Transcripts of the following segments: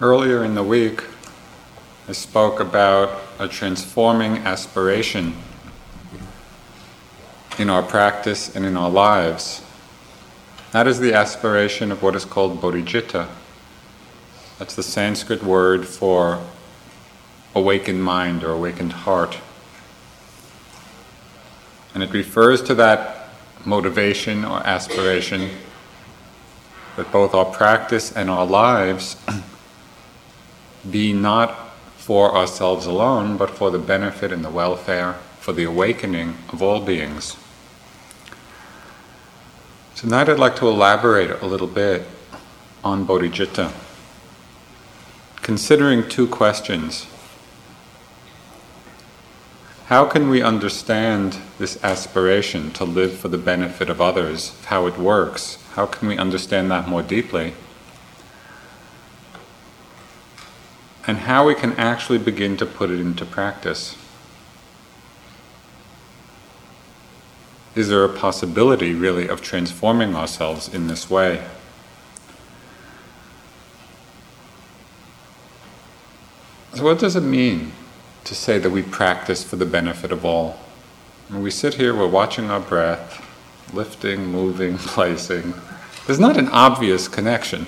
Earlier in the week, I spoke about a transforming aspiration in our practice and in our lives. That is the aspiration of what is called bodhicitta. That's the Sanskrit word for awakened mind or awakened heart. And it refers to that motivation or aspiration that both our practice and our lives be not for ourselves alone, but for the benefit and the welfare, for the awakening of all beings. Tonight I'd like to elaborate a little bit on bodhicitta, considering two questions. How can we understand this aspiration to live for the benefit of others, how it works? How can we understand that more deeply? And how we can actually begin to put it into practice. Is there a possibility, really, of transforming ourselves in this way? So, what does it mean to say that we practice for the benefit of all? When we sit here, we're watching our breath, lifting, moving, placing. There's not an obvious connection.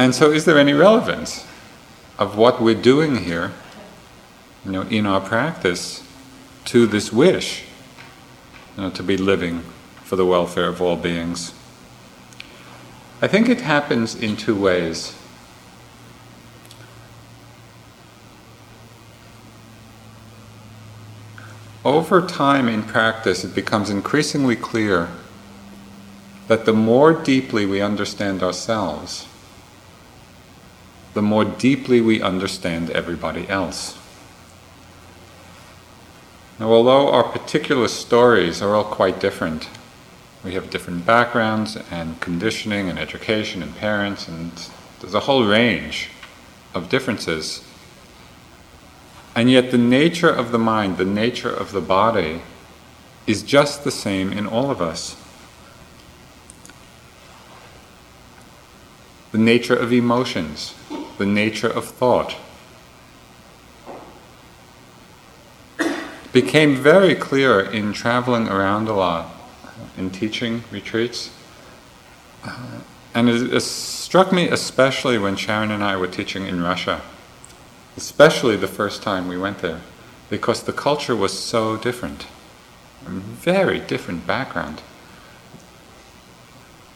And so, is there any relevance of what we're doing here, you know, in our practice, to this wish, you know, to be living for the welfare of all beings? I think it happens in two ways. over time in practice, it becomes increasingly clear that the more deeply we understand ourselves, the more deeply we understand everybody else. Now, although our particular stories are all quite different, we have different backgrounds and conditioning and education and parents, and there's a whole range of differences. And yet, the nature of the mind, the nature of the body, is just the same in all of us. The nature of emotions, the nature of thought. became very clear in traveling around a lot, in teaching retreats. And it, it struck me especially when Sharon and I were teaching in Russia especially the first time we went there, because the culture was so different, a very different background.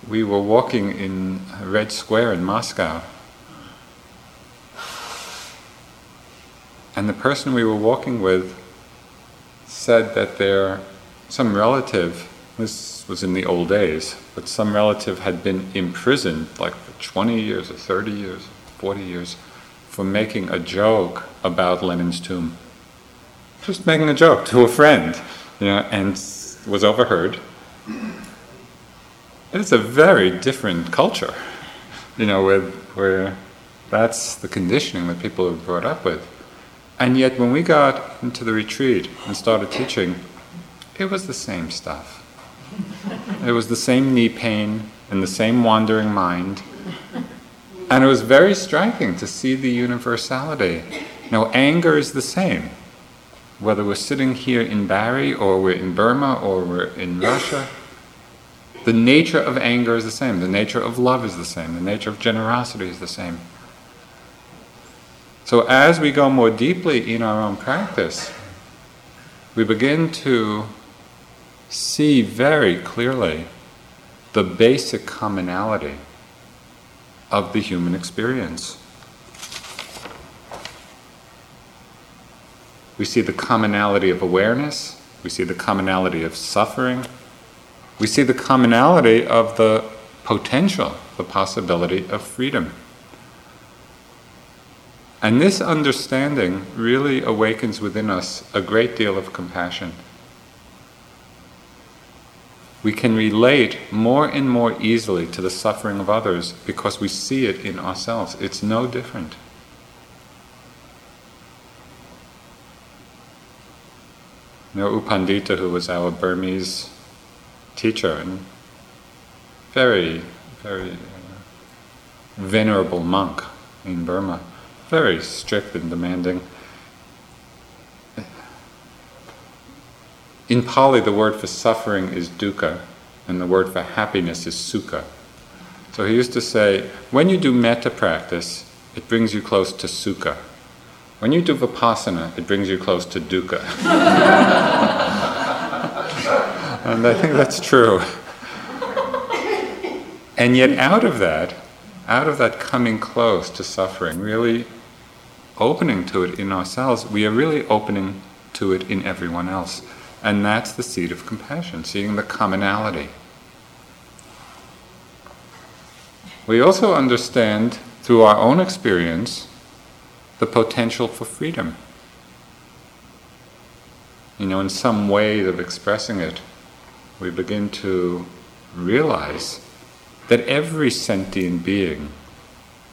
We were walking in Red Square in Moscow, and the person we were walking with said that their some relative this was in the old days, but some relative had been imprisoned like for 20 years or 30 years, 40 years for making a joke about Lenin's tomb. Just making a joke to a friend, you know, and was overheard. It's a very different culture, you know, with, where that's the conditioning that people are brought up with. And yet, when we got into the retreat and started teaching, it was the same stuff. It was the same knee pain and the same wandering mind and it was very striking to see the universality. Know, anger is the same. Whether we're sitting here in Barre or we're in Burma or we're in Russia, the nature of anger is the same. The nature of love is the same. The nature of generosity is the same. So as we go more deeply in our own practice, we begin to see very clearly the basic commonality of the human experience. We see the commonality of awareness, we see the commonality of suffering, we see the commonality of the potential, the possibility of freedom. And this understanding really awakens within us a great deal of compassion we can relate more and more easily to the suffering of others because we see it in ourselves. It's no different. You know, U Pandita, who was our Burmese teacher, and very, very uh, venerable monk in Burma, very strict and demanding. In Pali, the word for suffering is dukkha, and the word for happiness is sukha. So he used to say, when you do metta practice, it brings you close to sukha. When you do vipassana, it brings you close to dukkha. and I think that's true. And yet, out of that, out of that coming close to suffering, really opening to it in ourselves, we are really opening to it in everyone else. And that's the seed of compassion, seeing the commonality. We also understand through our own experience the potential for freedom. You know, in some way of expressing it, we begin to realize that every sentient being,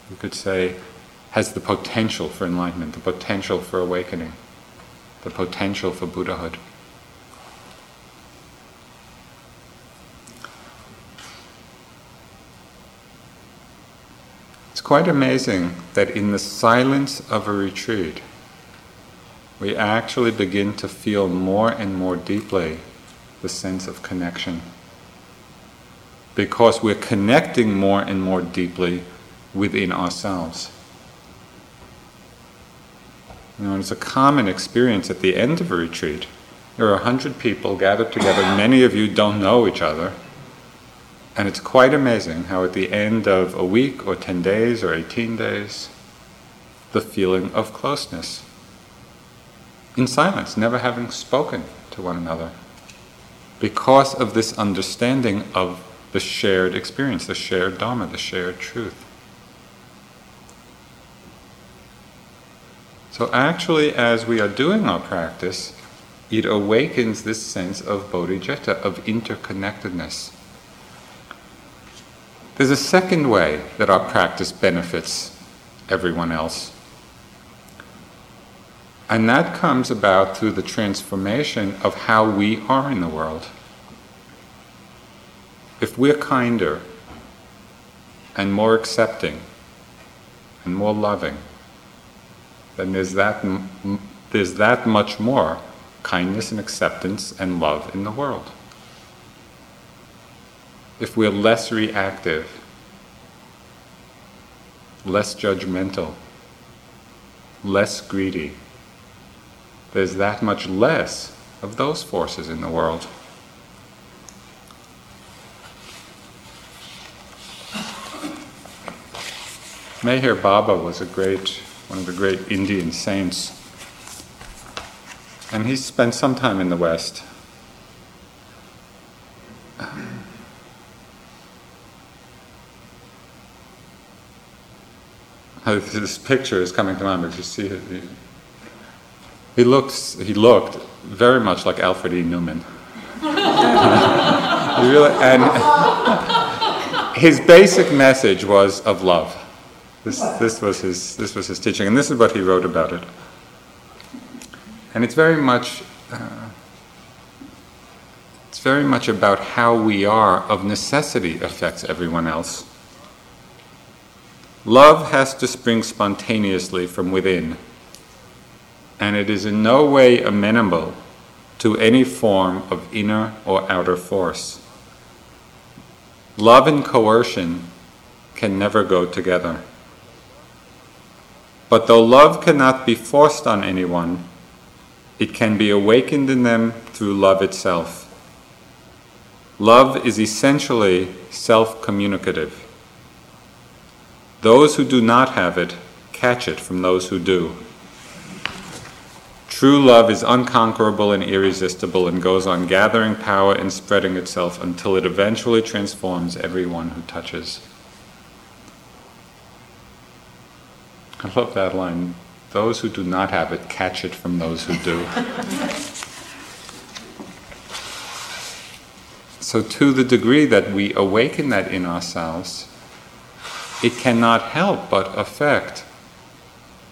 you could say, has the potential for enlightenment, the potential for awakening, the potential for Buddhahood. It's quite amazing that in the silence of a retreat, we actually begin to feel more and more deeply the sense of connection because we're connecting more and more deeply within ourselves. You know, it's a common experience at the end of a retreat. There are a hundred people gathered together, many of you don't know each other. And it's quite amazing how, at the end of a week or 10 days or 18 days, the feeling of closeness. In silence, never having spoken to one another. Because of this understanding of the shared experience, the shared Dharma, the shared truth. So, actually, as we are doing our practice, it awakens this sense of bodhicitta, of interconnectedness. There's a second way that our practice benefits everyone else. And that comes about through the transformation of how we are in the world if we're kinder and more accepting and more loving, then there's that, there's that much more kindness and acceptance and love in the world. If we're less reactive, less judgmental, less greedy, there's that much less of those forces in the world. Meher Baba was a great, one of the great Indian saints. And he spent some time in the West. This picture is coming to mind, but you see it. He, looks, he looked very much like Alfred E. Neuman. really, and his basic message was of love. This, this, was his, this was his teaching, and this is what he wrote about it. And it's very much, uh, it's very much about how we are of necessity affects everyone else. Love has to spring spontaneously from within, and it is in no way amenable to any form of inner or outer force. Love and coercion can never go together. But though love cannot be forced on anyone, it can be awakened in them through love itself. Love is essentially self communicative. Those who do not have it catch it from those who do. True love is unconquerable and irresistible and goes on gathering power and spreading itself until it eventually transforms everyone who touches. I love that line. Those who do not have it catch it from those who do. so, to the degree that we awaken that in ourselves, it cannot help but affect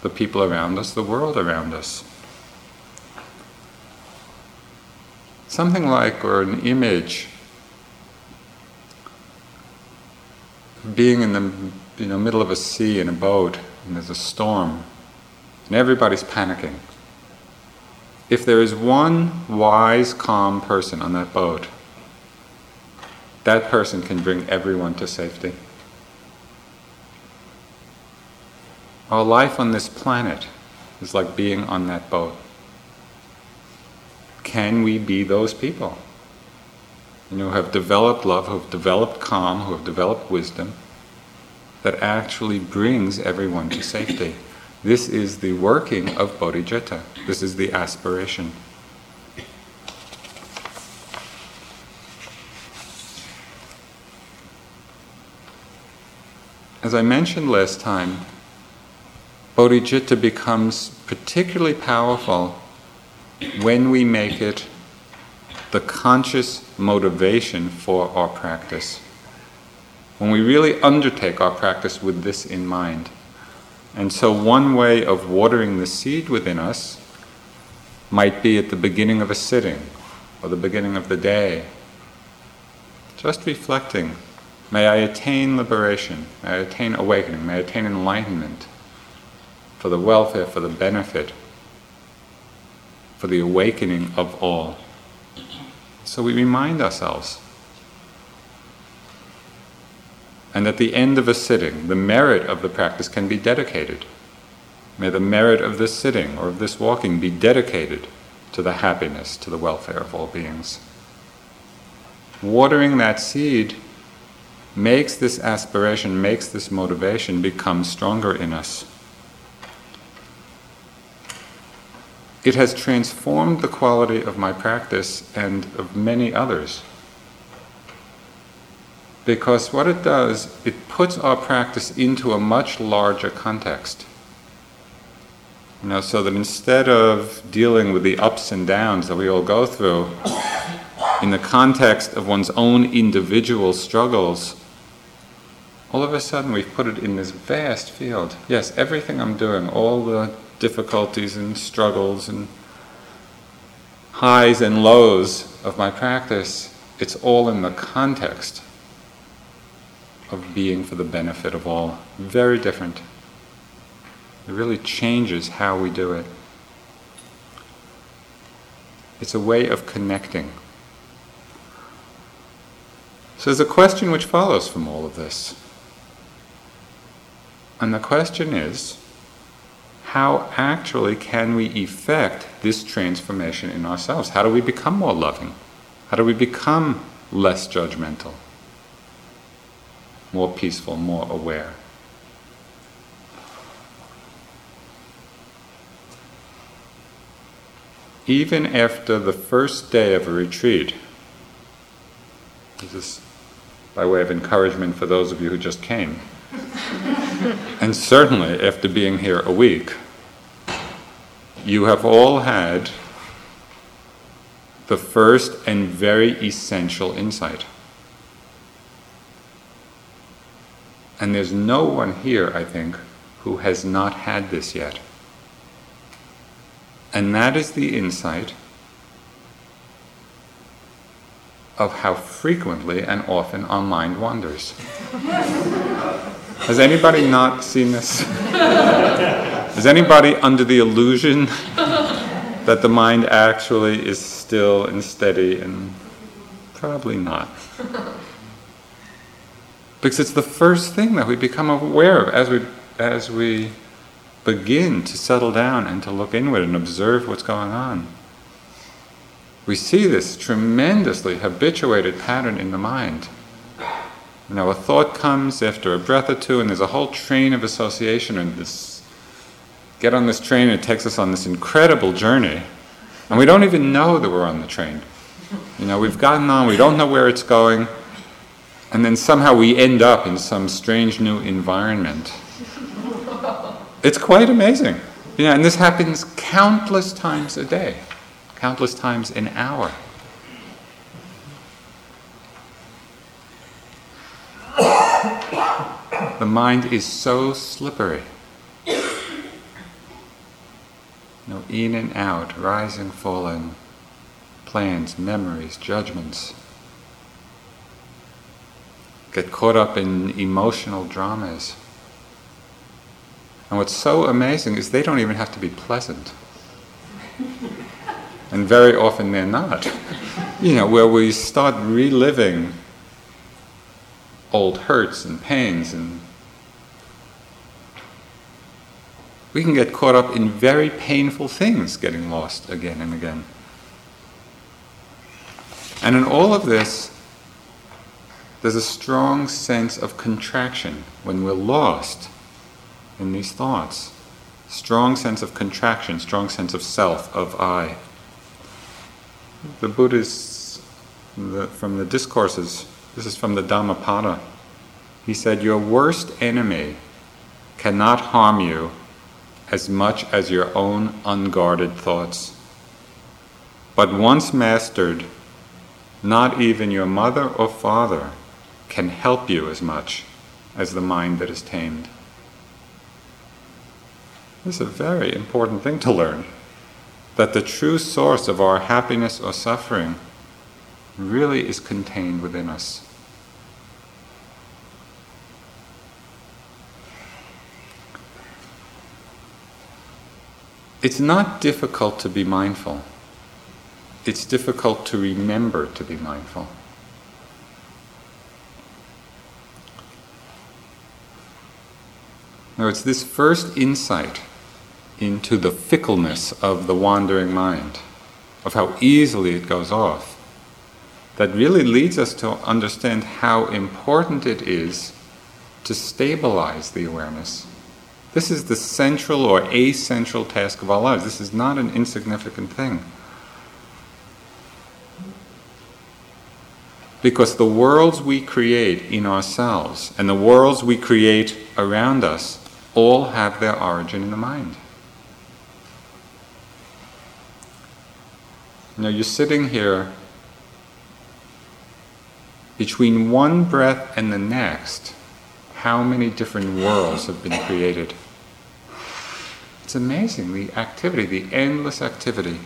the people around us, the world around us. Something like, or an image, being in the you know, middle of a sea in a boat and there's a storm and everybody's panicking. If there is one wise, calm person on that boat, that person can bring everyone to safety. Our life on this planet is like being on that boat. Can we be those people? You know, who have developed love, who have developed calm, who have developed wisdom, that actually brings everyone to safety. This is the working of bodhicitta. This is the aspiration. As I mentioned last time, bodhicitta becomes particularly powerful when we make it the conscious motivation for our practice. When we really undertake our practice with this in mind. And so, one way of watering the seed within us might be at the beginning of a sitting or the beginning of the day. Just reflecting may I attain liberation, may I attain awakening, may I attain enlightenment for the welfare, for the benefit, for the awakening of all. So we remind ourselves. And at the end of a sitting, the merit of the practice can be dedicated. May the merit of this sitting or of this walking be dedicated to the happiness, to the welfare of all beings. Watering that seed makes this aspiration, makes this motivation become stronger in us. it has transformed the quality of my practice and of many others. Because what it does, it puts our practice into a much larger context. You know, so that instead of dealing with the ups and downs that we all go through in the context of one's own individual struggles, all of a sudden we've put it in this vast field. Yes, everything I'm doing, all the difficulties and struggles and highs and lows of my practice, it's all in the context of being for the benefit of all. Very different. It really changes how we do it. It's a way of connecting. So there's a question which follows from all of this. And the question is how actually can we effect this transformation in ourselves? How do we become more loving? How do we become less judgmental? More peaceful, more aware? Even after the first day of a retreat, this is by way of encouragement for those of you who just came and certainly after being here a week, you have all had the first and very essential insight. And there's no one here, I think, who has not had this yet. And that is the insight of how frequently and often our mind wanders. Has anybody not seen this? Is anybody under the illusion that the mind actually is still and steady and probably not? Because it's the first thing that we become aware of as we as we begin to settle down and to look inward and observe what's going on. We see this tremendously habituated pattern in the mind you know, a thought comes after a breath or two, and there's a whole train of association, and this get on this train, and it takes us on this incredible journey, and we don't even know that we're on the train. You know, we've gotten on, we don't know where it's going, and then somehow we end up in some strange new environment. It's quite amazing. You know, and this happens countless times a day, countless times an hour. The mind is so slippery. You know, in and out, rising, falling, plans, memories, judgments. Get caught up in emotional dramas. And what's so amazing is they don't even have to be pleasant. And very often they're not. You know, where we start reliving old hurts and pains and we can get caught up in very painful things getting lost again and again. And in all of this, there's a strong sense of contraction when we're lost in these thoughts. Strong sense of contraction, strong sense of self, of I. The Buddhist, the, from the discourses, this is from the Dhammapada, he said, Your worst enemy cannot harm you as much as your own unguarded thoughts. But once mastered, not even your mother or father can help you as much as the mind that is tamed. This is a very important thing to learn that the true source of our happiness or suffering really is contained within us. It's not difficult to be mindful. It's difficult to remember to be mindful. Now, it's this first insight into the fickleness of the wandering mind, of how easily it goes off, that really leads us to understand how important it is to stabilize the awareness. This is the central or a central task of our lives. This is not an insignificant thing. Because the worlds we create in ourselves and the worlds we create around us all have their origin in the mind. Know, you're sitting here between one breath and the next, how many different worlds have been created? It's amazing the activity, the endless activity.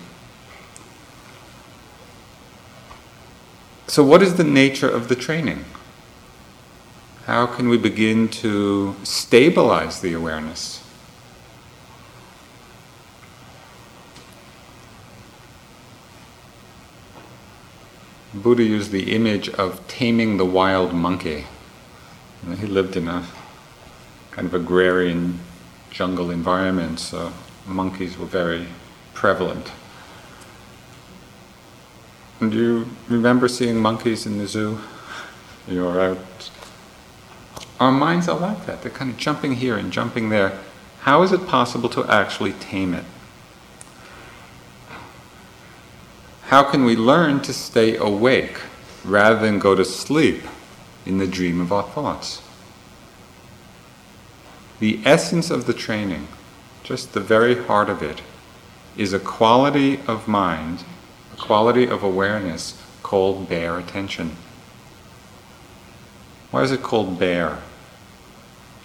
So, what is the nature of the training? How can we begin to stabilize the awareness? Buddha used the image of taming the wild monkey. He lived in a kind of agrarian jungle environment, so monkeys were very prevalent. And do you remember seeing monkeys in the zoo? You were out our minds are like that. They're kind of jumping here and jumping there. How is it possible to actually tame it? How can we learn to stay awake rather than go to sleep in the dream of our thoughts? The essence of the training, just the very heart of it, is a quality of mind, a quality of awareness called bare attention. Why is it called bare?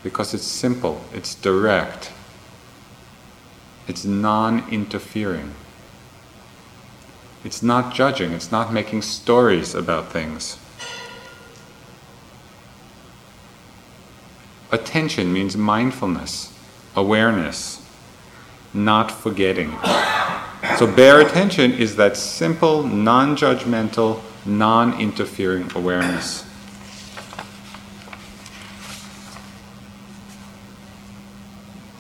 Because it's simple, it's direct, it's non interfering. It's not judging, it's not making stories about things. Attention means mindfulness, awareness, not forgetting. So, bare attention is that simple, non judgmental, non interfering awareness.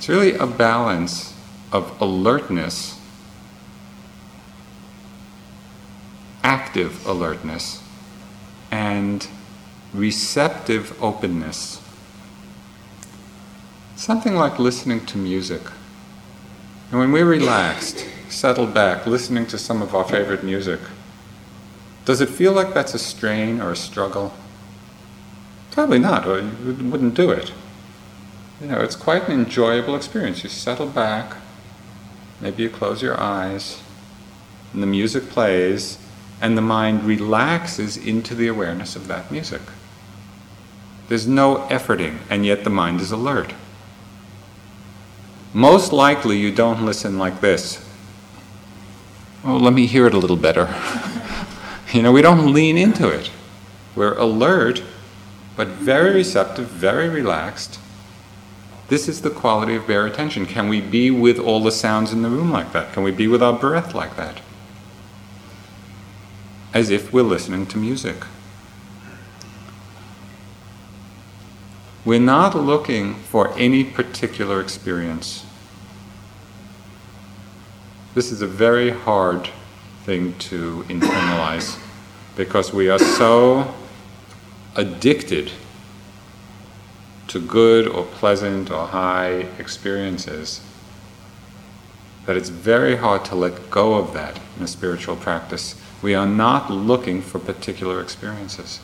Really a balance of alertness, active alertness, and receptive openness. Something like listening to music. And when we're relaxed, settled back, listening to some of our favorite music, does it feel like that's a strain or a struggle? Probably not, or you wouldn't do it you know, it's quite an enjoyable experience. You settle back, maybe you close your eyes, and the music plays, and the mind relaxes into the awareness of that music. There's no efforting, and yet the mind is alert. Most likely, you don't listen like this. Oh, let me hear it a little better. you know, we don't lean into it. We're alert, but very receptive, very relaxed This is the quality of bare attention. Can we be with all the sounds in the room like that? Can we be with our breath like that? As if we're listening to music. We're not looking for any particular experience. This is a very hard thing to internalize because we are so addicted to good or pleasant or high experiences that it's very hard to let go of that in a spiritual practice. We are not looking for particular experiences.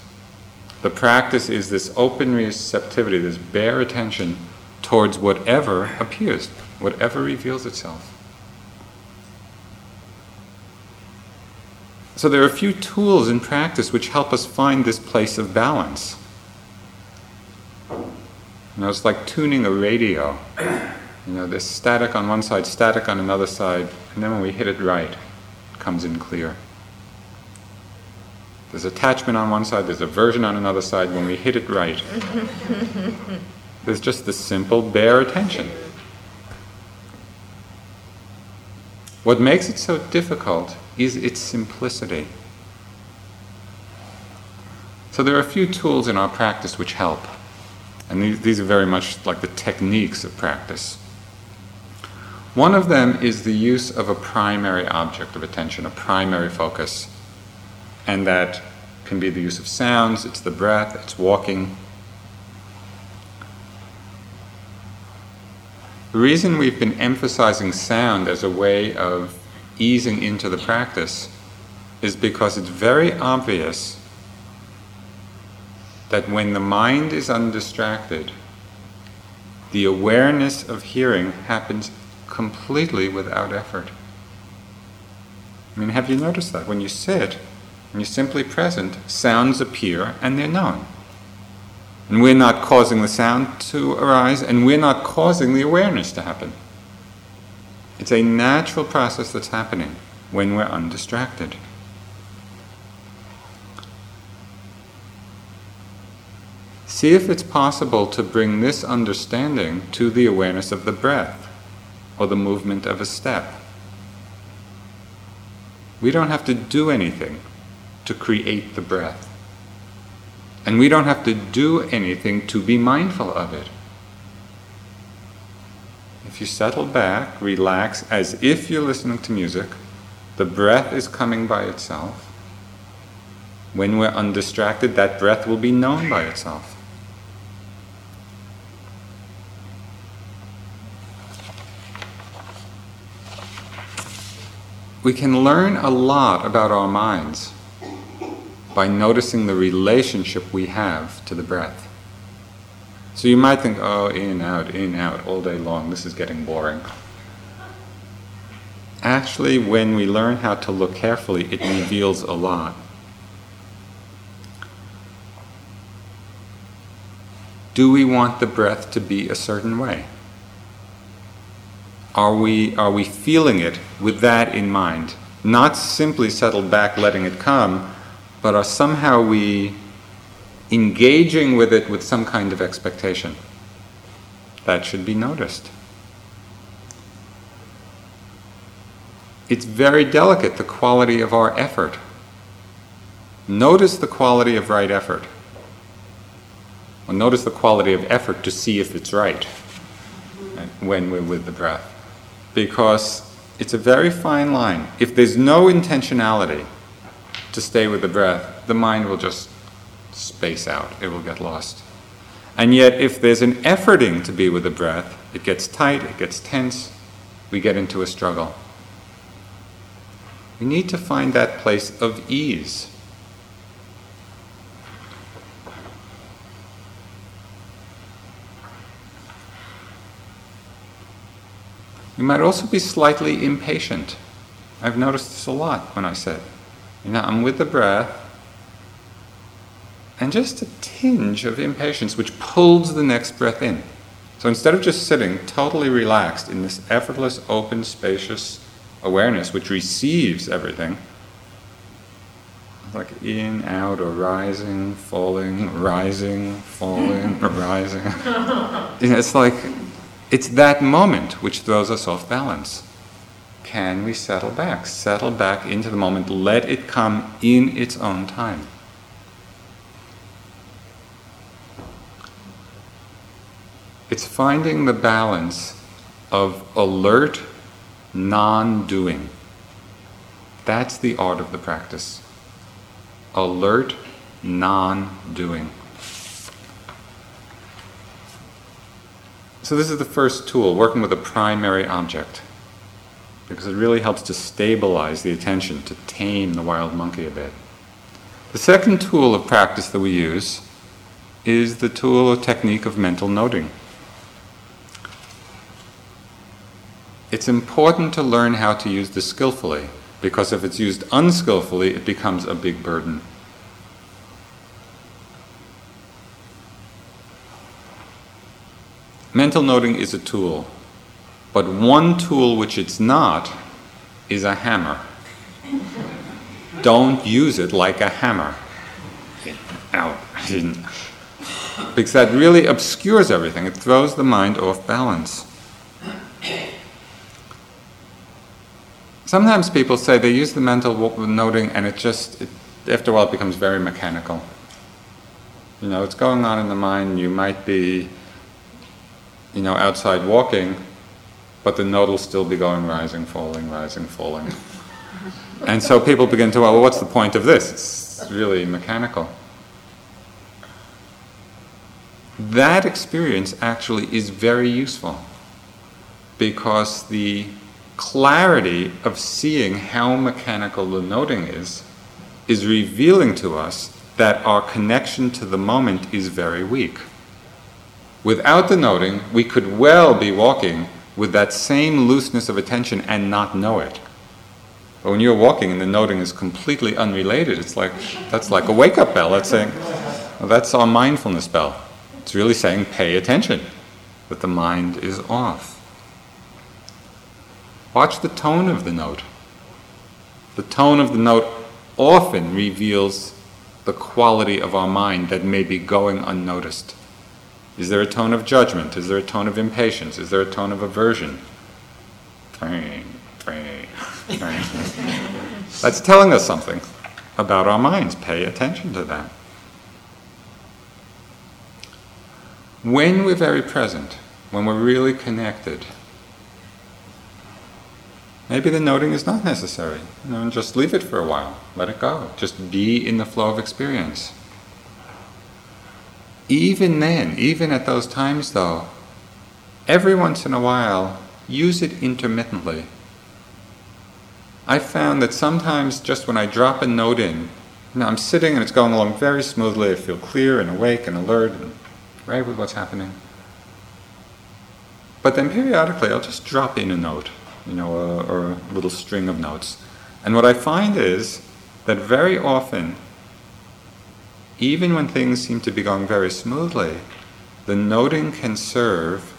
The practice is this open receptivity, this bare attention towards whatever appears, whatever reveals itself. So there are a few tools in practice which help us find this place of balance. You know, it's like tuning a radio. You know, there's static on one side, static on another side, and then when we hit it right, it comes in clear. There's attachment on one side, there's aversion on another side. When we hit it right, there's just the simple bare attention. What makes it so difficult is its simplicity. So there are a few tools in our practice which help. And these, these are very much like the techniques of practice. One of them is the use of a primary object of attention, a primary focus. And that can be the use of sounds, it's the breath, it's walking. The reason we've been emphasizing sound as a way of easing into the practice is because it's very obvious that when the mind is undistracted, the awareness of hearing happens completely without effort. I mean, have you noticed that? When you sit and you're simply present, sounds appear and they're known. And we're not causing the sound to arise, and we're not causing the awareness to happen. It's a natural process that's happening when we're undistracted. See if it's possible to bring this understanding to the awareness of the breath or the movement of a step. We don't have to do anything to create the breath. And we don't have to do anything to be mindful of it. If you settle back, relax, as if you're listening to music, the breath is coming by itself. When we're undistracted, that breath will be known by itself. We can learn a lot about our minds by noticing the relationship we have to the breath. So you might think, oh, in, out, in, out, all day long, this is getting boring. Actually, when we learn how to look carefully, it reveals a lot. Do we want the breath to be a certain way? Are we, are we feeling it with that in mind? Not simply settled back, letting it come, but are somehow we engaging with it with some kind of expectation? That should be noticed. It's very delicate, the quality of our effort. Notice the quality of right effort. Well, notice the quality of effort to see if it's right when we're with the breath because it's a very fine line. If there's no intentionality to stay with the breath, the mind will just space out, it will get lost. And yet, if there's an efforting to be with the breath, it gets tight, it gets tense, we get into a struggle. We need to find that place of ease. You might also be slightly impatient. I've noticed this a lot when I sit. You know, I'm with the breath, and just a tinge of impatience which pulls the next breath in. So instead of just sitting totally relaxed in this effortless, open, spacious awareness which receives everything, like in, out, or rising, falling, rising, falling, rising. it's like It's that moment which throws us off balance. Can we settle back? Settle back into the moment. Let it come in its own time. It's finding the balance of alert non doing. That's the art of the practice. Alert non doing. So, this is the first tool, working with a primary object, because it really helps to stabilize the attention, to tame the wild monkey a bit. The second tool of practice that we use is the tool or technique of mental noting. It's important to learn how to use this skillfully, because if it's used unskillfully, it becomes a big burden. Mental noting is a tool, but one tool which it's not is a hammer. Don't use it like a hammer. Out. because that really obscures everything. It throws the mind off balance. Sometimes people say they use the mental noting and it just, it, after a while, becomes very mechanical. You know, it's going on in the mind. You might be you know, outside walking, but the note will still be going rising, falling, rising, falling. and so people begin to, well, what's the point of this? It's really mechanical. That experience actually is very useful because the clarity of seeing how mechanical the noting is is revealing to us that our connection to the moment is very weak. Without the noting, we could well be walking with that same looseness of attention and not know it. But when you're walking and the noting is completely unrelated, it's like that's like a wake up bell. That's saying, well, that's our mindfulness bell. It's really saying, pay attention, that the mind is off. Watch the tone of the note. The tone of the note often reveals the quality of our mind that may be going unnoticed. Is there a tone of judgment? Is there a tone of impatience? Is there a tone of aversion? That's telling us something about our minds. Pay attention to that. When we're very present, when we're really connected, maybe the noting is not necessary. You know, just leave it for a while. Let it go. Just be in the flow of experience. Even then, even at those times though, every once in a while, use it intermittently. I found that sometimes just when I drop a note in, now I'm sitting and it's going along very smoothly, I feel clear and awake and alert and right with what's happening. But then periodically I'll just drop in a note, you know, or a little string of notes. And what I find is that very often even when things seem to be going very smoothly, the noting can serve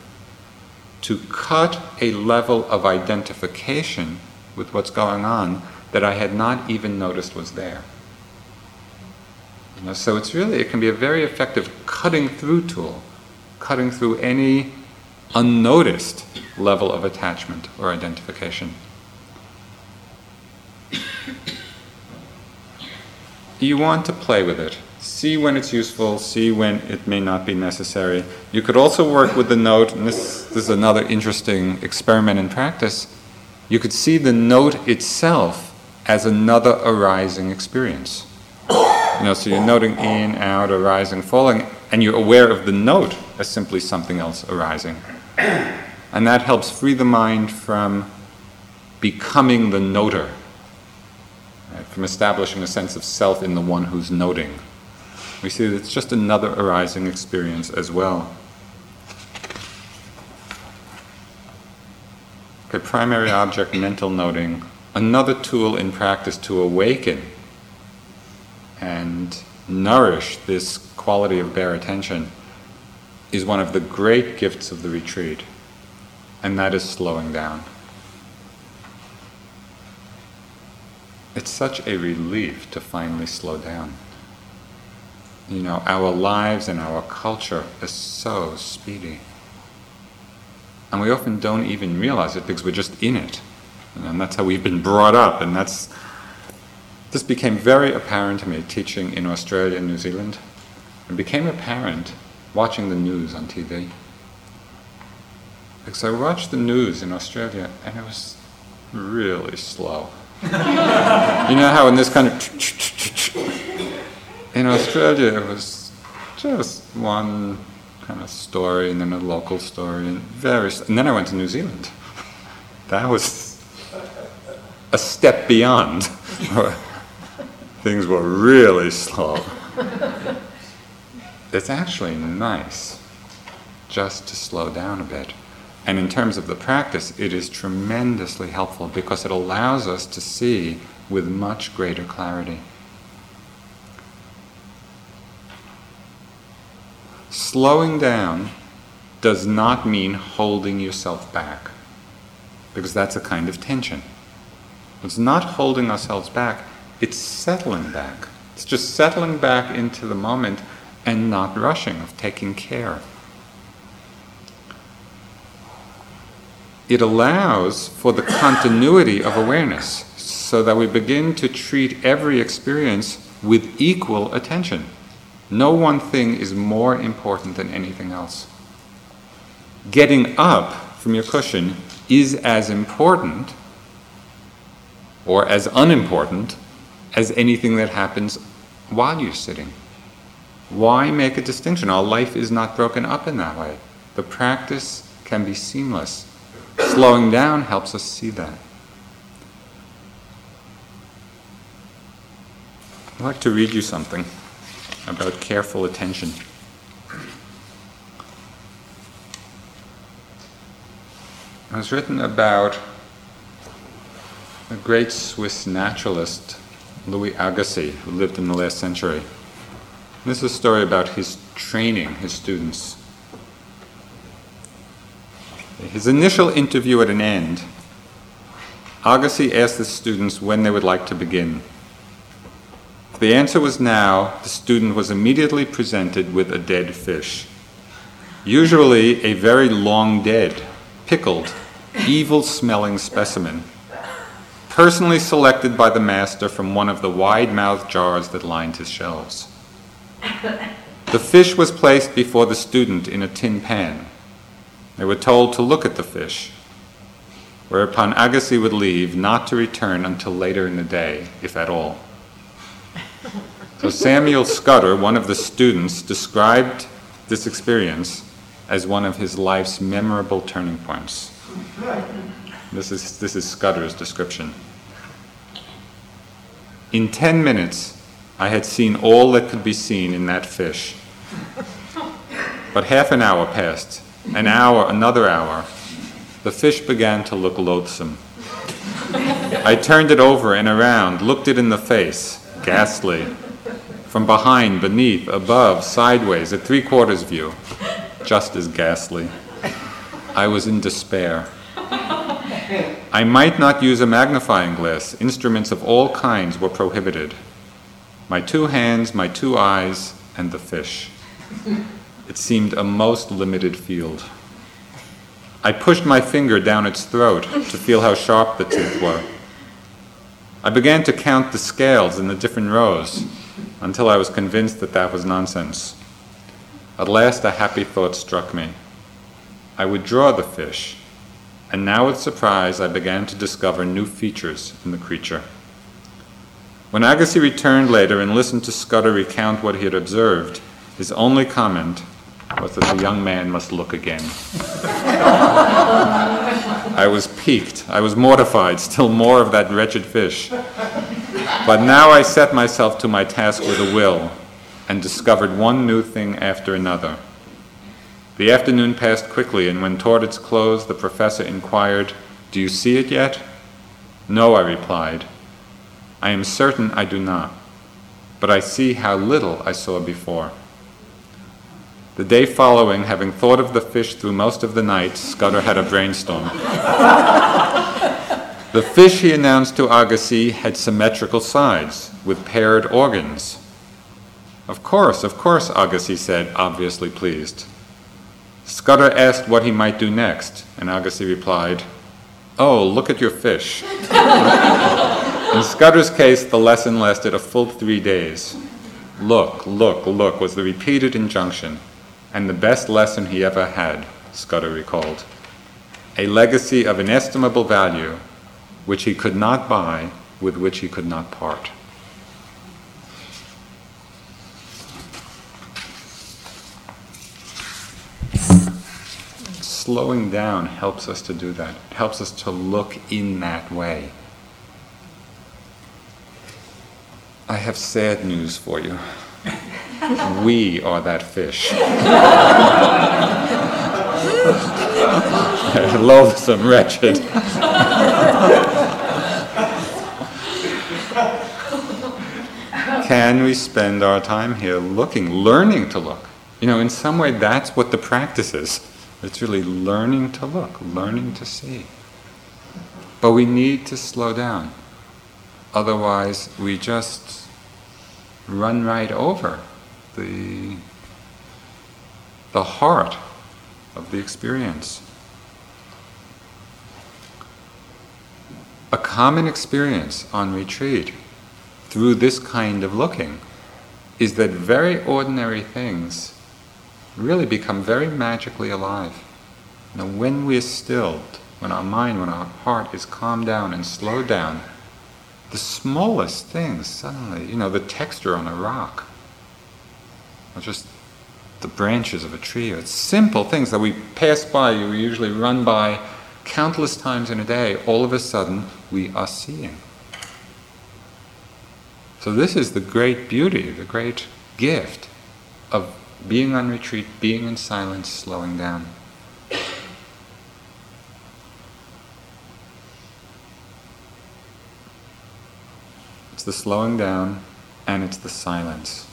to cut a level of identification with what's going on that I had not even noticed was there. You know, so it's really, it can be a very effective cutting through tool, cutting through any unnoticed level of attachment or identification. you want to play with it see when it's useful, see when it may not be necessary. You could also work with the note, and this, this is another interesting experiment in practice. You could see the note itself as another arising experience. You know, so you're noting in, out, arising, falling, and you're aware of the note as simply something else arising. And that helps free the mind from becoming the noter, right? from establishing a sense of self in the one who's noting we see that it's just another arising experience as well. Okay, primary object mental noting, another tool in practice to awaken and nourish this quality of bare attention is one of the great gifts of the retreat, and that is slowing down. It's such a relief to finally slow down you know, our lives and our culture is so speedy. And we often don't even realize it because we're just in it. And that's how we've been brought up. And that's, this became very apparent to me teaching in Australia and New Zealand. It became apparent watching the news on TV. Because I watched the news in Australia and it was really slow. you know how in this kind of. In Australia, it was just one kind of story and then a local story and various. And then I went to New Zealand. That was a step beyond. Things were really slow. It's actually nice just to slow down a bit. And in terms of the practice, it is tremendously helpful because it allows us to see with much greater clarity. Slowing down does not mean holding yourself back, because that's a kind of tension. It's not holding ourselves back, it's settling back. It's just settling back into the moment and not rushing, of taking care. It allows for the continuity of awareness so that we begin to treat every experience with equal attention. No one thing is more important than anything else. Getting up from your cushion is as important or as unimportant as anything that happens while you're sitting. Why make a distinction? Our life is not broken up in that way. The practice can be seamless. Slowing down helps us see that. I'd like to read you something about careful attention. It was written about a great Swiss naturalist, Louis Agassiz, who lived in the last century. This is a story about his training his students. His initial interview at an end, Agassiz asked the students when they would like to begin. The answer was now, the student was immediately presented with a dead fish. Usually a very long dead, pickled, evil smelling specimen, personally selected by the master from one of the wide mouthed jars that lined his shelves. The fish was placed before the student in a tin pan. They were told to look at the fish, whereupon Agassiz would leave, not to return until later in the day, if at all. So Samuel Scudder, one of the students, described this experience as one of his life's memorable turning points. This is, this is Scudder's description. In 10 minutes, I had seen all that could be seen in that fish. But half an hour passed, an hour, another hour. The fish began to look loathsome. I turned it over and around, looked it in the face, ghastly. From behind, beneath, above, sideways, at three quarters view, just as ghastly. I was in despair. I might not use a magnifying glass. Instruments of all kinds were prohibited my two hands, my two eyes, and the fish. It seemed a most limited field. I pushed my finger down its throat to feel how sharp the teeth were. I began to count the scales in the different rows until I was convinced that that was nonsense. At last, a happy thought struck me. I would draw the fish, and now with surprise I began to discover new features in the creature. When Agassiz returned later and listened to Scudder recount what he had observed, his only comment was that the young man must look again. I was piqued. I was mortified. Still more of that wretched fish. But now I set myself to my task with a will and discovered one new thing after another. The afternoon passed quickly, and when toward its close the professor inquired, Do you see it yet? No, I replied. I am certain I do not, but I see how little I saw before. The day following, having thought of the fish through most of the night, Scudder had a brainstorm. the fish, he announced to Agassiz, had symmetrical sides with paired organs. Of course, of course, Agassiz said, obviously pleased. Scudder asked what he might do next, and Agassiz replied, Oh, look at your fish. In Scudder's case, the lesson lasted a full three days. Look, look, look was the repeated injunction, and the best lesson he ever had, Scudder recalled. A legacy of inestimable value, which he could not buy, with which he could not part. slowing down helps us to do that. It helps us to look in that way. I have sad news for you. We are that fish. Loathsome, wretched. Can we spend our time here looking, learning to look? You know, in some way, that's what the practice is. It's really learning to look, learning to see. But we need to slow down. Otherwise, we just run right over the, the heart of the experience. A common experience on retreat through this kind of looking is that very ordinary things really become very magically alive. Now, when we're stilled, when our mind, when our heart is calmed down and slowed down, the smallest things suddenly, you know, the texture on a rock, or just the branches of a tree, or simple things that we pass by, we usually run by countless times in a day, all of a sudden we are seeing. So, this is the great beauty, the great gift of being on retreat, being in silence, slowing down. The slowing down and it's the silence.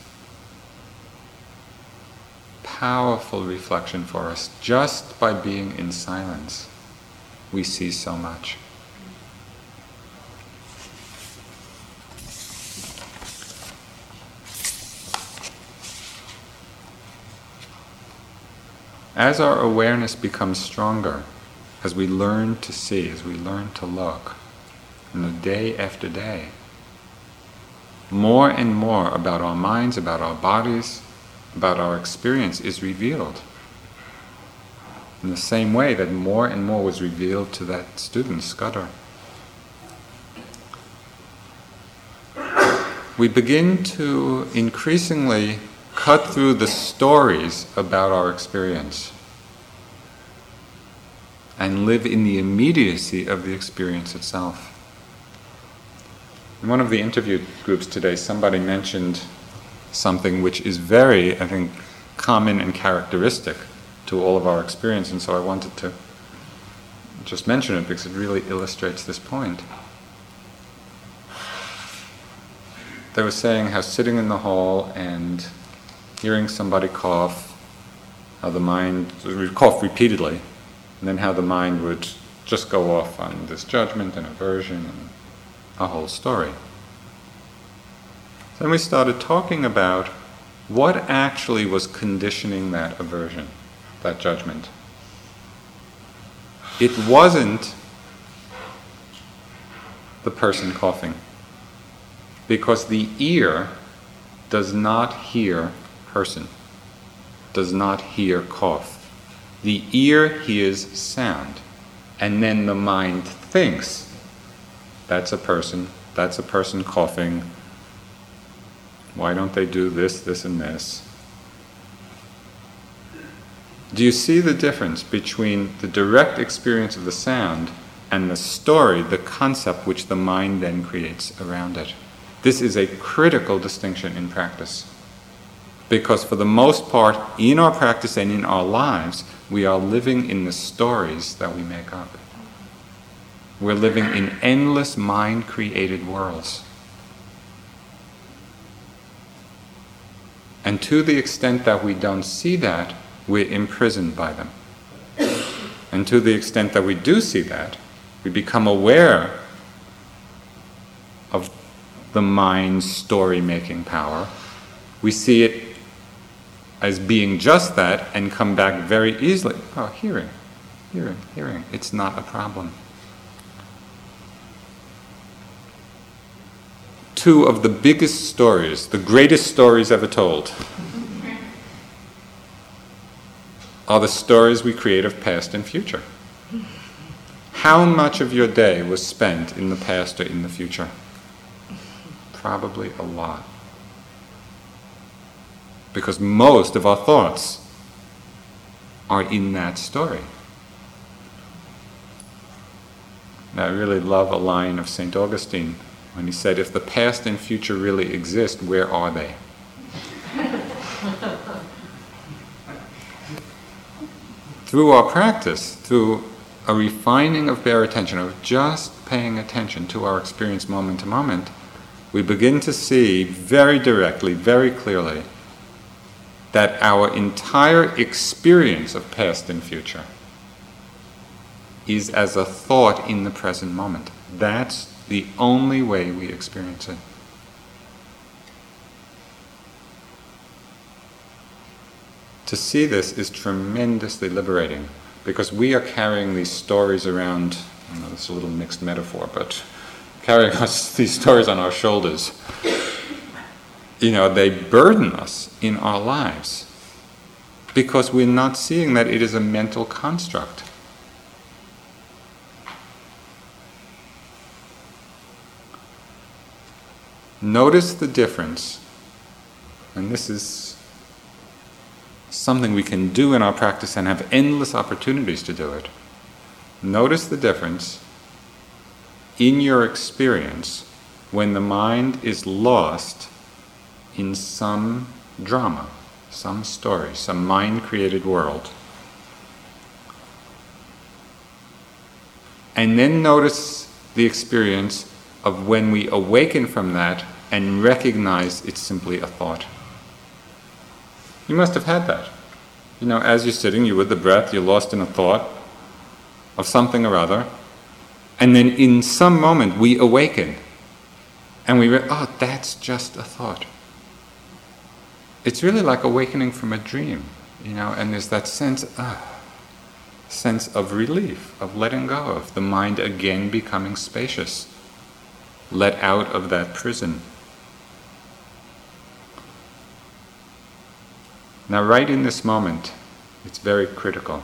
Powerful reflection for us. Just by being in silence, we see so much. As our awareness becomes stronger, as we learn to see, as we learn to look, and the day after day, more and more about our minds, about our bodies, about our experience is revealed. In the same way that more and more was revealed to that student, Scudder. We begin to increasingly cut through the stories about our experience and live in the immediacy of the experience itself. In one of the interview groups today, somebody mentioned something which is very, I think, common and characteristic to all of our experience, and so I wanted to just mention it because it really illustrates this point. They were saying how sitting in the hall and hearing somebody cough, how the mind would cough repeatedly, and then how the mind would just go off on this judgment and aversion and a whole story. Then we started talking about what actually was conditioning that aversion, that judgment. It wasn't the person coughing, because the ear does not hear person does not hear cough. The ear hears sound, and then the mind thinks that's a person, that's a person coughing. Why don't they do this, this, and this? Do you see the difference between the direct experience of the sound and the story, the concept which the mind then creates around it? This is a critical distinction in practice. Because for the most part, in our practice and in our lives, we are living in the stories that we make up. We're living in endless mind created worlds. And to the extent that we don't see that, we're imprisoned by them. And to the extent that we do see that, we become aware of the mind's story making power. We see it as being just that and come back very easily. Oh, hearing, hearing, hearing. It's not a problem. Two of the biggest stories, the greatest stories ever told, are the stories we create of past and future. How much of your day was spent in the past or in the future? Probably a lot. Because most of our thoughts are in that story. I really love a line of St. Augustine when he said, If the past and future really exist, where are they? through our practice, through a refining of bare attention, of just paying attention to our experience moment to moment, we begin to see very directly, very clearly, that our entire experience of past and future is as a thought in the present moment. That's the only way we experience it. To see this is tremendously liberating because we are carrying these stories around. I know this is a little mixed metaphor, but carrying us these stories on our shoulders. You know, they burden us in our lives because we're not seeing that it is a mental construct. Notice the difference, and this is something we can do in our practice and have endless opportunities to do it. Notice the difference in your experience when the mind is lost in some drama, some story, some mind created world. And then notice the experience of when we awaken from that and recognize it's simply a thought. You must have had that. You know, as you're sitting, you're with the breath, you're lost in a thought of something or other, and then in some moment we awaken and we, re- oh, that's just a thought. It's really like awakening from a dream, you know, and there's that sense, uh, sense of relief, of letting go, of the mind again becoming spacious, let out of that prison. Now, right in this moment, it's very critical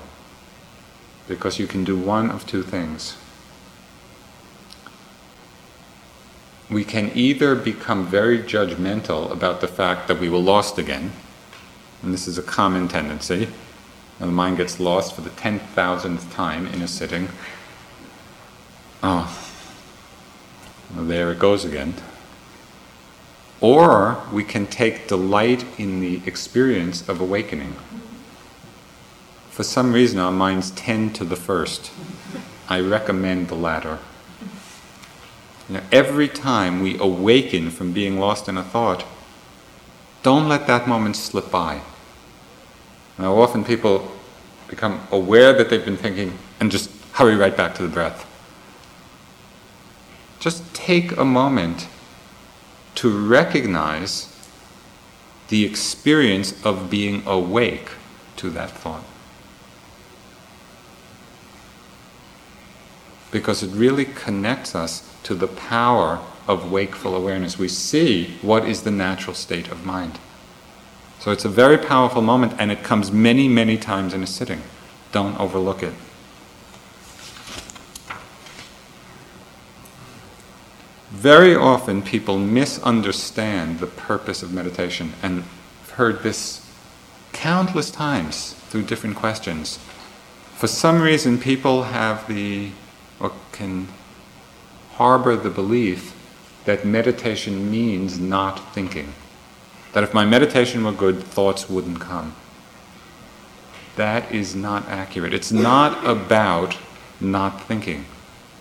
because you can do one of two things. We can either become very judgmental about the fact that we were lost again, and this is a common tendency. And the mind gets lost for the 10,000th time in a sitting. Oh, well, there it goes again. Or we can take delight in the experience of awakening. For some reason, our minds tend to the first. I recommend the latter. Know, every time we awaken from being lost in a thought, don't let that moment slip by. Now, often people become aware that they've been thinking and just hurry right back to the breath. Just take a moment to recognize the experience of being awake to that thought. Because it really connects us to the power of wakeful awareness. We see what is the natural state of mind. So it's a very powerful moment and it comes many, many times in a sitting. Don't overlook it. Very often people misunderstand the purpose of meditation, and I've heard this countless times through different questions. For some reason, people have the, or can harbor the belief that meditation means not thinking. That if my meditation were good, thoughts wouldn't come. That is not accurate. It's not about not thinking,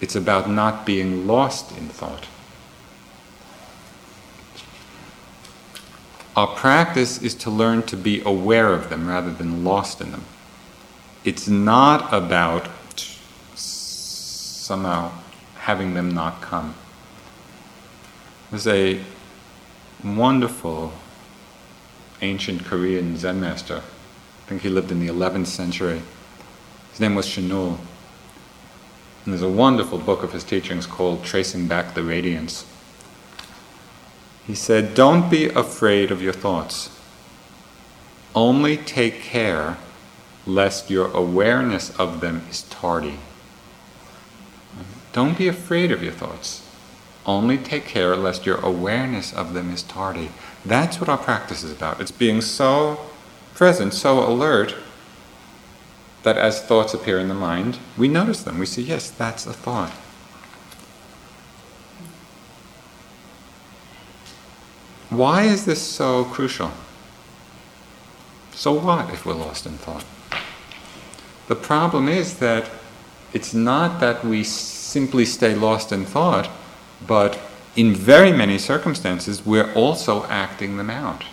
it's about not being lost in thought. Our practice is to learn to be aware of them rather than lost in them. It's not about somehow having them not come. There's a wonderful ancient Korean Zen master. I think he lived in the 11th century. His name was Chinul. And there's a wonderful book of his teachings called Tracing Back the Radiance. He said, Don't be afraid of your thoughts. Only take care lest your awareness of them is tardy. Don't be afraid of your thoughts. Only take care lest your awareness of them is tardy. That's what our practice is about. It's being so present, so alert, that as thoughts appear in the mind, we notice them. We see, yes, that's a thought. Why is this so crucial? So what if we're lost in thought? The problem is that it's not that we simply stay lost in thought, but in very many circumstances, we're also acting them out.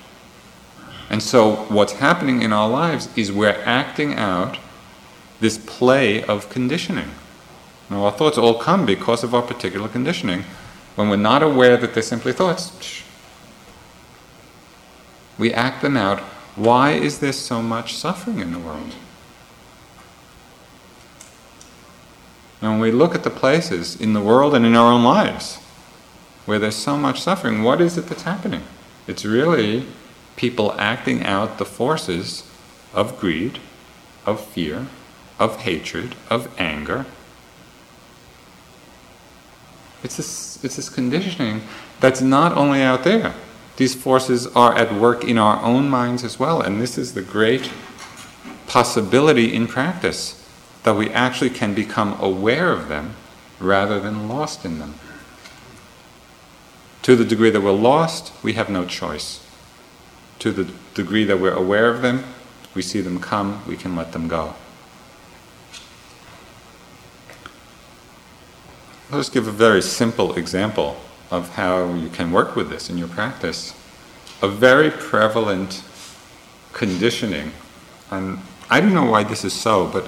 And so, what's happening in our lives is we're acting out this play of conditioning. Now, our thoughts all come because of our particular conditioning. When we're not aware that they're simply thoughts, we act them out. Why is there so much suffering in the world? And when we look at the places in the world and in our own lives where there's so much suffering, what is it that's happening? It's really people acting out the forces of greed, of fear, of hatred, of anger. It's this, it's this conditioning that's not only out there. These forces are at work in our own minds as well, and this is the great possibility in practice that we actually can become aware of them rather than lost in them. To the degree that we're lost, we have no choice. To the degree that we're aware of them, we see them come, we can let them go. I'll just give a very simple example of how you can work with this in your practice. A very prevalent conditioning, and I don't know why this is so, but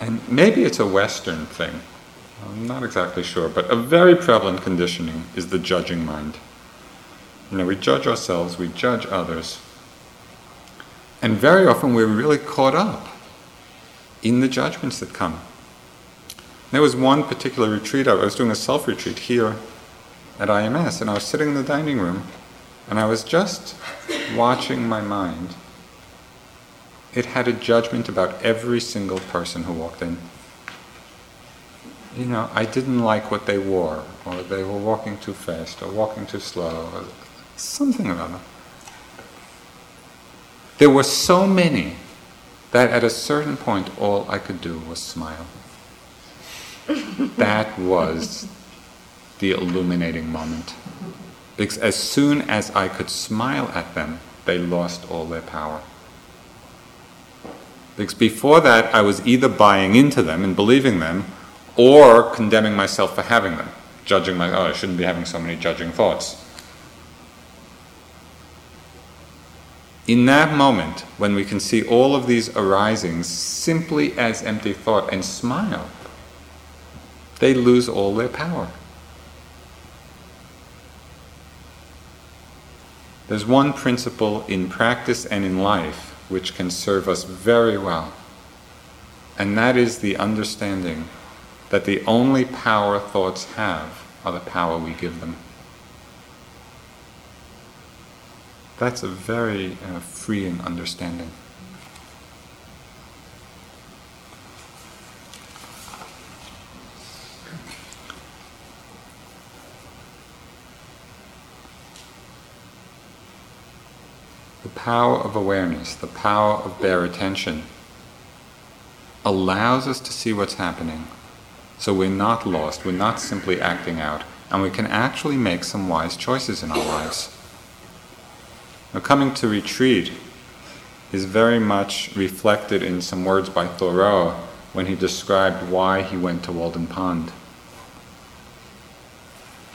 and maybe it's a Western thing, I'm not exactly sure, but a very prevalent conditioning is the judging mind. You know, we judge ourselves, we judge others, and very often we're really caught up in the judgments that come. There was one particular retreat, I was doing a self retreat here at IMS, and I was sitting in the dining room, and I was just watching my mind it had a judgment about every single person who walked in. You know, I didn't like what they wore, or they were walking too fast, or walking too slow, or something or other. There were so many that at a certain point all I could do was smile. That was the illuminating moment. Because as soon as I could smile at them, they lost all their power. Because before that, I was either buying into them and believing them, or condemning myself for having them, judging my, oh, I shouldn't be having so many judging thoughts. In that moment, when we can see all of these arisings simply as empty thought and smile, they lose all their power. There's one principle in practice and in life which can serve us very well. And that is the understanding that the only power thoughts have are the power we give them. That's a very uh, freeing understanding. Power of awareness, the power of bare attention, allows us to see what's happening. So we're not lost, we're not simply acting out, and we can actually make some wise choices in our lives. Now, coming to retreat is very much reflected in some words by Thoreau when he described why he went to Walden Pond.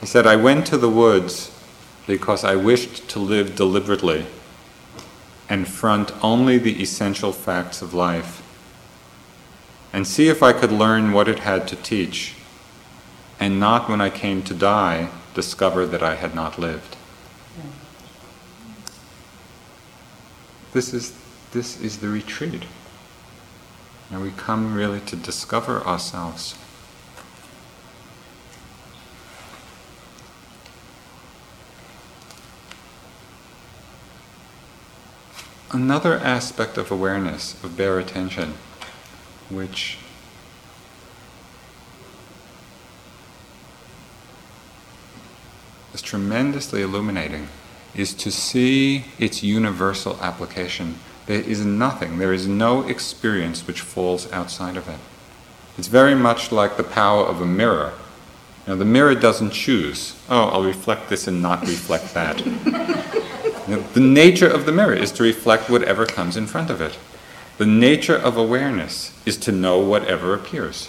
He said, I went to the woods because I wished to live deliberately and front only the essential facts of life, and see if I could learn what it had to teach, and not when I came to die discover that I had not lived. This is, this is the retreat. And we come really to discover ourselves. Another aspect of awareness, of bare attention, which is tremendously illuminating, is to see its universal application. There is nothing, there is no experience which falls outside of it. It's very much like the power of a mirror. Now, the mirror doesn't choose, oh, I'll reflect this and not reflect that. the nature of the mirror is to reflect whatever comes in front of it. The nature of awareness is to know whatever appears.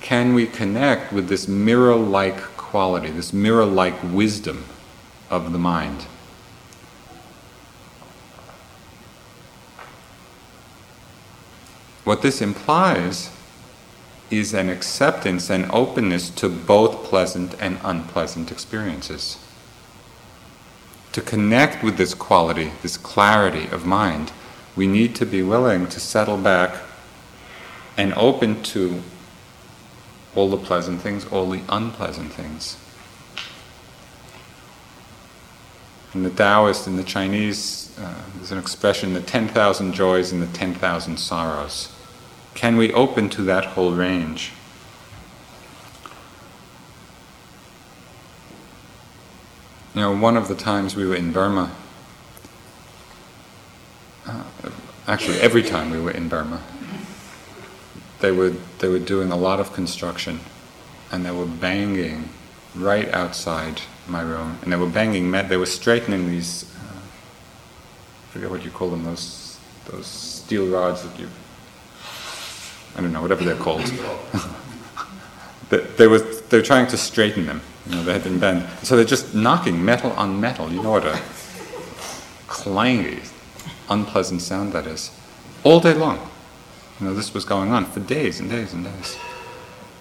Can we connect with this mirror like quality, this mirror like wisdom of the mind? What this implies is an acceptance and openness to both pleasant and unpleasant experiences. To connect with this quality, this clarity of mind, we need to be willing to settle back and open to all the pleasant things, all the unpleasant things. In the Taoist, in the Chinese, uh, there's an expression the 10,000 joys and the 10,000 sorrows. Can we open to that whole range? You know, one of the times we were in Burma, uh, actually, every time we were in Burma, they were, they were doing a lot of construction and they were banging right outside my room. And they were banging, they were straightening these, uh, I forget what you call them, those, those steel rods that you I don't know, whatever they're called. they, were, they were trying to straighten them. You know, they had been bent. So they're just knocking metal on metal. You know what a clangy, unpleasant sound that is. All day long. You know, this was going on for days and days and days.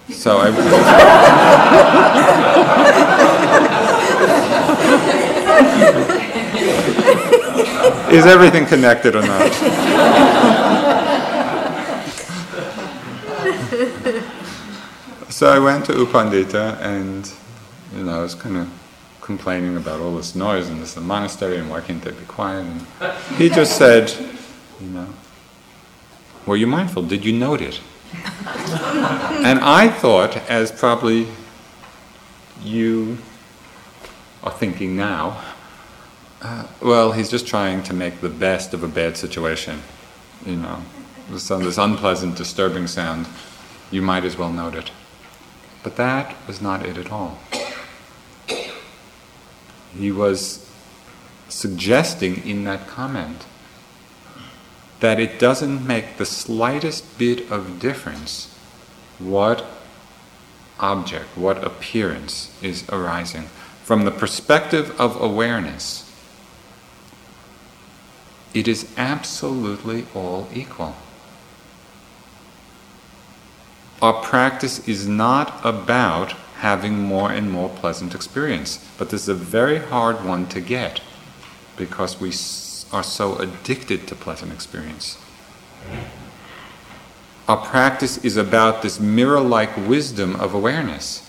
So I. is everything connected or not? so I went to U Pandita and, you know, I was kind of complaining about all this noise and this is a monastery and why can't they be quiet? And he just said, you know, were you mindful? Did you note it? and I thought, as probably you are thinking now, uh, well, he's just trying to make the best of a bad situation. You know, this, this unpleasant, disturbing sound you might as well note it. But that was not it at all. He was suggesting in that comment that it doesn't make the slightest bit of difference what object, what appearance is arising. From the perspective of awareness, it is absolutely all equal our practice is not about having more and more pleasant experience, but this is a very hard one to get because we are so addicted to pleasant experience. Our practice is about this mirror like wisdom of awareness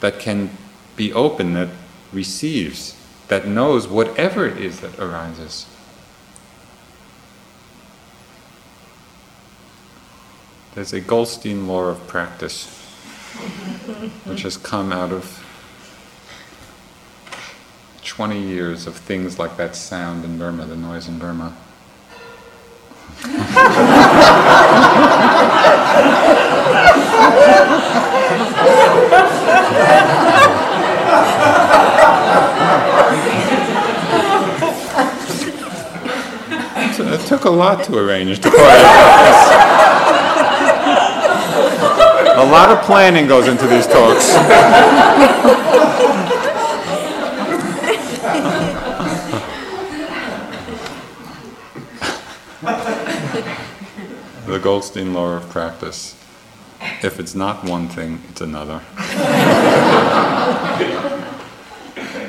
that can be open, that receives, that knows whatever it is that arises. There's a Goldstein law of practice, which has come out of 20 years of things like that sound in Burma, the noise in Burma. it took a lot to arrange to a lot of planning goes into these talks. the Goldstein law of practice. If it's not one thing, it's another.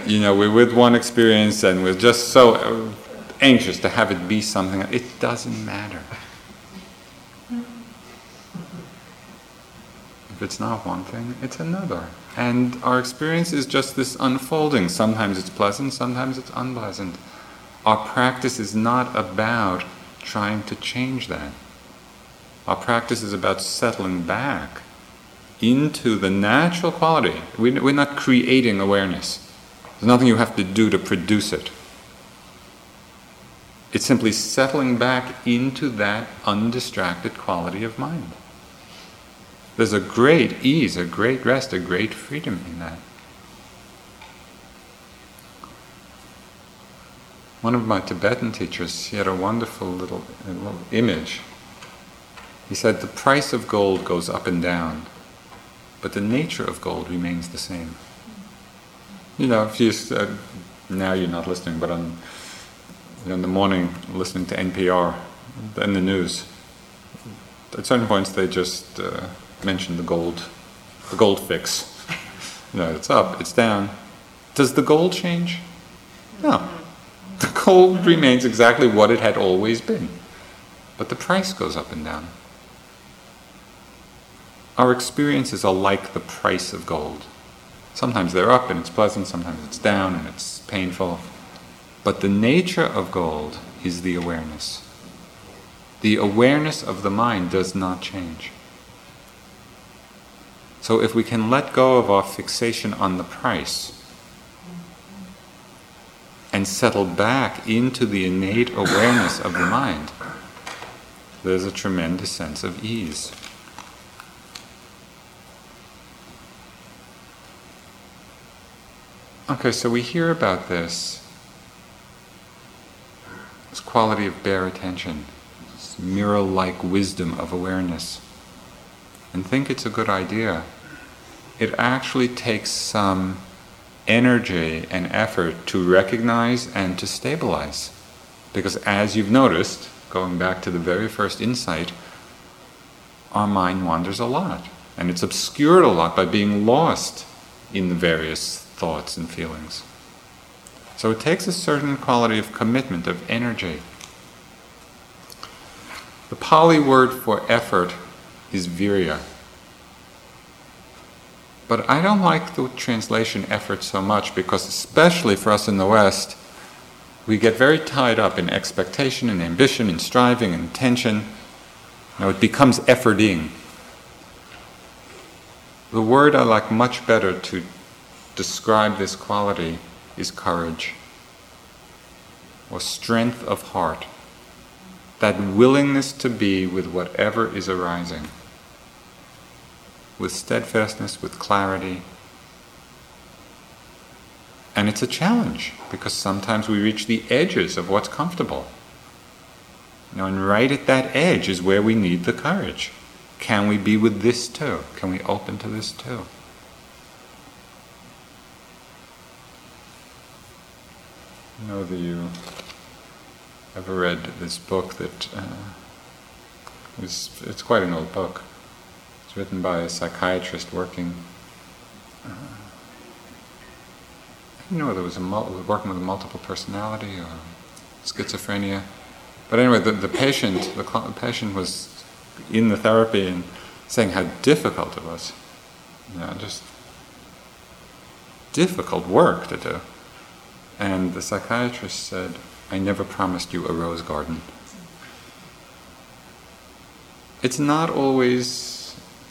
you know, we're with one experience and we're just so anxious to have it be something. It doesn't matter. It's not one thing, it's another. And our experience is just this unfolding. Sometimes it's pleasant, sometimes it's unpleasant. Our practice is not about trying to change that. Our practice is about settling back into the natural quality. We're not creating awareness. There's nothing you have to do to produce it. It's simply settling back into that undistracted quality of mind. There's a great ease, a great rest, a great freedom in that. One of my Tibetan teachers, he had a wonderful little, little image. He said, The price of gold goes up and down, but the nature of gold remains the same. You know, if you, uh, now you're not listening, but on, in the morning listening to NPR and the news, at certain points they just uh, mention the gold, the gold fix. you know, it's up, it's down. Does the gold change? No. The gold remains exactly what it had always been, but the price goes up and down. Our experiences are like the price of gold. Sometimes they're up and it's pleasant, sometimes it's down and it's painful. But the nature of gold is the awareness. The awareness of the mind does not change. So if we can let go of our fixation on the price and settle back into the innate awareness of the mind, there's a tremendous sense of ease. Okay, so we hear about this, this quality of bare attention, this mirror like wisdom of awareness, and think it's a good idea. It actually takes some energy and effort to recognize and to stabilize. Because as you've noticed, going back to the very first insight, our mind wanders a lot. And it's obscured a lot by being lost in the various thoughts and feelings. So it takes a certain quality of commitment, of energy. The Pali word for effort is virya. But I don't like the translation effort so much because, especially for us in the West, we get very tied up in expectation and ambition and striving and tension. Know, it becomes efforting. The word I like much better to describe this quality is courage or strength of heart, that willingness to be with whatever is arising, with steadfastness, with clarity. And it's a challenge because sometimes we reach the edges of what's comfortable. You know, and right at that edge is where we need the courage. Can we be with this too? Can we open to this too? You know, the, you ever read this book that uh, is, it's quite an old book. It's written by a psychiatrist working. Uh, I don't know whether it was mul- working with a multiple personality or schizophrenia. But anyway, the, the patient, the, cl- the patient was in the therapy and saying how difficult it was. You know, just difficult work to do. And the psychiatrist said, I never promised you a rose garden. It's not always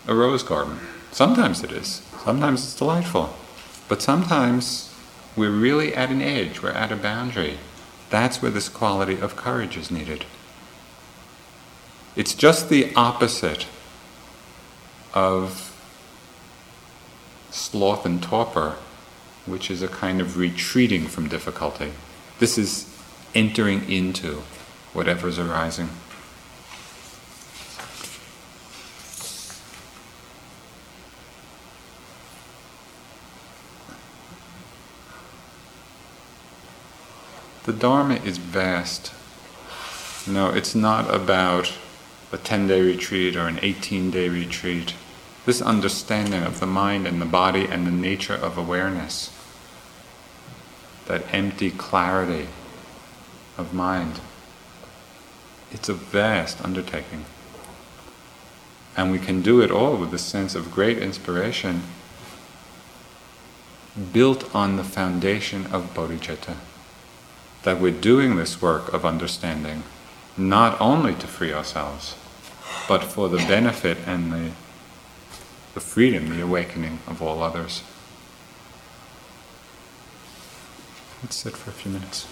a rose garden. Sometimes it is. Sometimes it's delightful. But sometimes we're really at an edge, we're at a boundary. That's where this quality of courage is needed. It's just the opposite of sloth and torpor which is a kind of retreating from difficulty. This is entering into whatever's arising. The Dharma is vast. No, it's not about a 10 day retreat or an 18 day retreat. this understanding of the mind and the body and the nature of awareness, that empty clarity of mind, it's a vast undertaking. And we can do it all with a sense of great inspiration built on the foundation of bodhicitta. That we're doing this work of understanding not only to free ourselves, but for the benefit and the, the freedom, the awakening of all others. Let's sit for a few minutes.